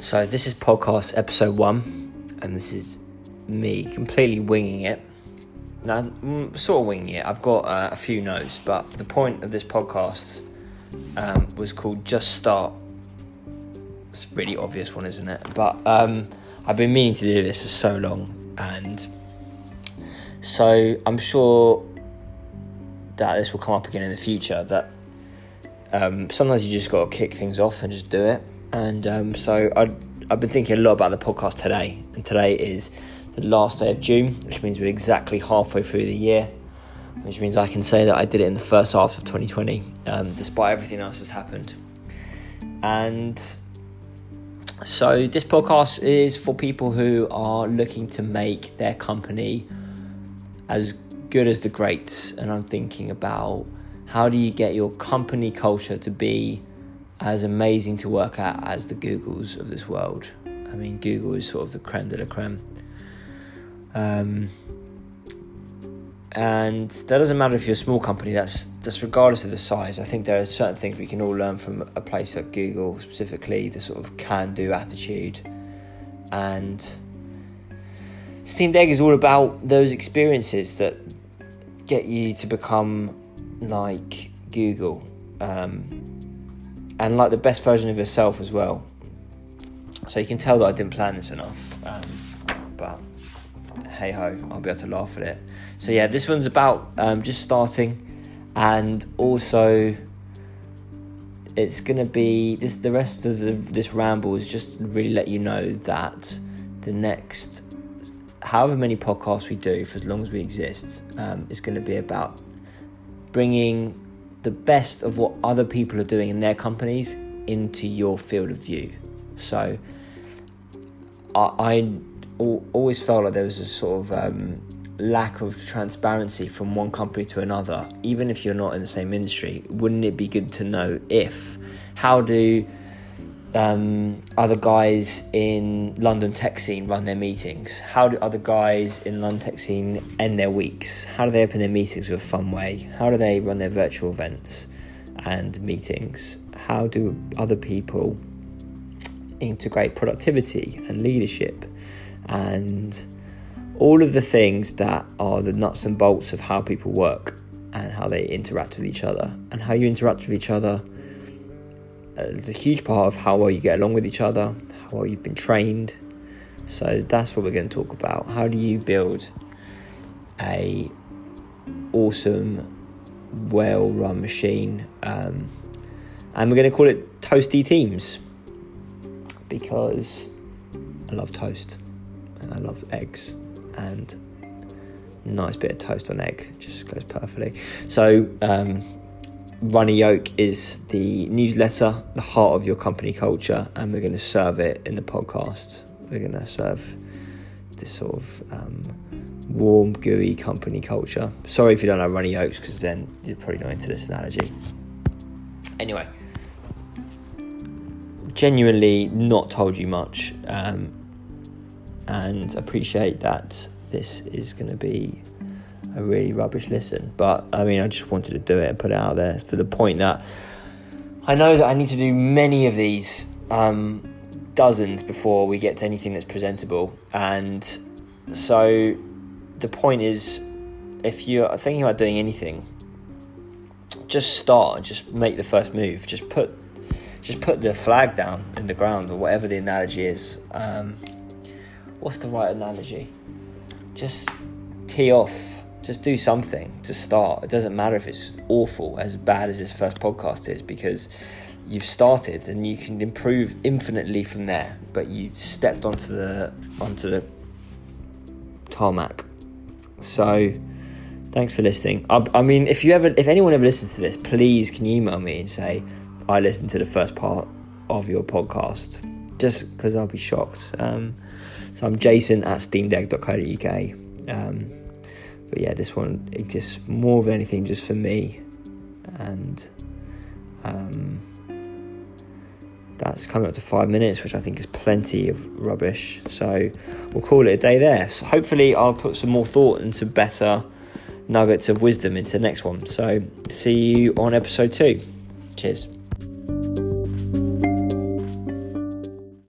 So, this is podcast episode one, and this is me completely winging it. Now, mm, sort of winging it. I've got uh, a few notes, but the point of this podcast um, was called Just Start. It's a really obvious one, isn't it? But um, I've been meaning to do this for so long, and so I'm sure that this will come up again in the future. That um, sometimes you just got to kick things off and just do it. And um, so I, I've been thinking a lot about the podcast today, and today is the last day of June, which means we're exactly halfway through the year, which means I can say that I did it in the first half of 2020, um, despite everything else that's happened. And so this podcast is for people who are looking to make their company as good as the greats, and I'm thinking about how do you get your company culture to be as amazing to work at as the Googles of this world. I mean, Google is sort of the creme de la creme. Um, and that doesn't matter if you're a small company. That's that's regardless of the size. I think there are certain things we can all learn from a place like Google, specifically the sort of can-do attitude. And Steamed Egg is all about those experiences that get you to become like Google. Um, and like the best version of yourself as well. So you can tell that I didn't plan this enough, um, but hey ho, I'll be able to laugh at it. So yeah, this one's about um, just starting, and also it's gonna be this. The rest of the, this ramble is just really let you know that the next, however many podcasts we do for as long as we exist, um, is going to be about bringing the best of what other people are doing in their companies into your field of view. So I, I always felt like there was a sort of um, lack of transparency from one company to another, even if you're not in the same industry. Wouldn't it be good to know if how do um, other guys in London tech scene run their meetings? How do other guys in London tech scene end their weeks? How do they open their meetings with a fun way? How do they run their virtual events and meetings? How do other people integrate productivity and leadership and all of the things that are the nuts and bolts of how people work and how they interact with each other and how you interact with each other it's a huge part of how well you get along with each other, how well you've been trained. So that's what we're going to talk about. How do you build a awesome, well-run machine? Um, and we're going to call it Toasty Teams because I love toast and I love eggs and nice bit of toast on egg just goes perfectly. So um, Runny Yolk is the newsletter, the heart of your company culture, and we're going to serve it in the podcast. We're going to serve this sort of um, warm, gooey company culture. Sorry if you don't know Runny Yolks, because then you're probably not into this analogy. Anyway, genuinely not told you much, um, and appreciate that this is going to be a really rubbish listen. But I mean, I just wanted to do it and put it out there to the point that I know that I need to do many of these, um, dozens before we get to anything that's presentable. And so the point is, if you're thinking about doing anything, just start. Just make the first move. Just put, just put the flag down in the ground or whatever the analogy is. Um, what's the right analogy? Just tee off just do something to start. It doesn't matter if it's awful, as bad as this first podcast is, because you've started and you can improve infinitely from there. But you stepped onto the onto the tarmac. So, thanks for listening. I, I mean, if you ever, if anyone ever listens to this, please can you email me and say I listened to the first part of your podcast, just because I'll be shocked. Um, so I'm Jason at steamedegg.co.uk. Um, but yeah, this one exists more than anything just for me, and um, that's coming up to five minutes, which I think is plenty of rubbish. So we'll call it a day there. So hopefully, I'll put some more thought into better nuggets of wisdom into the next one. So see you on episode two. Cheers.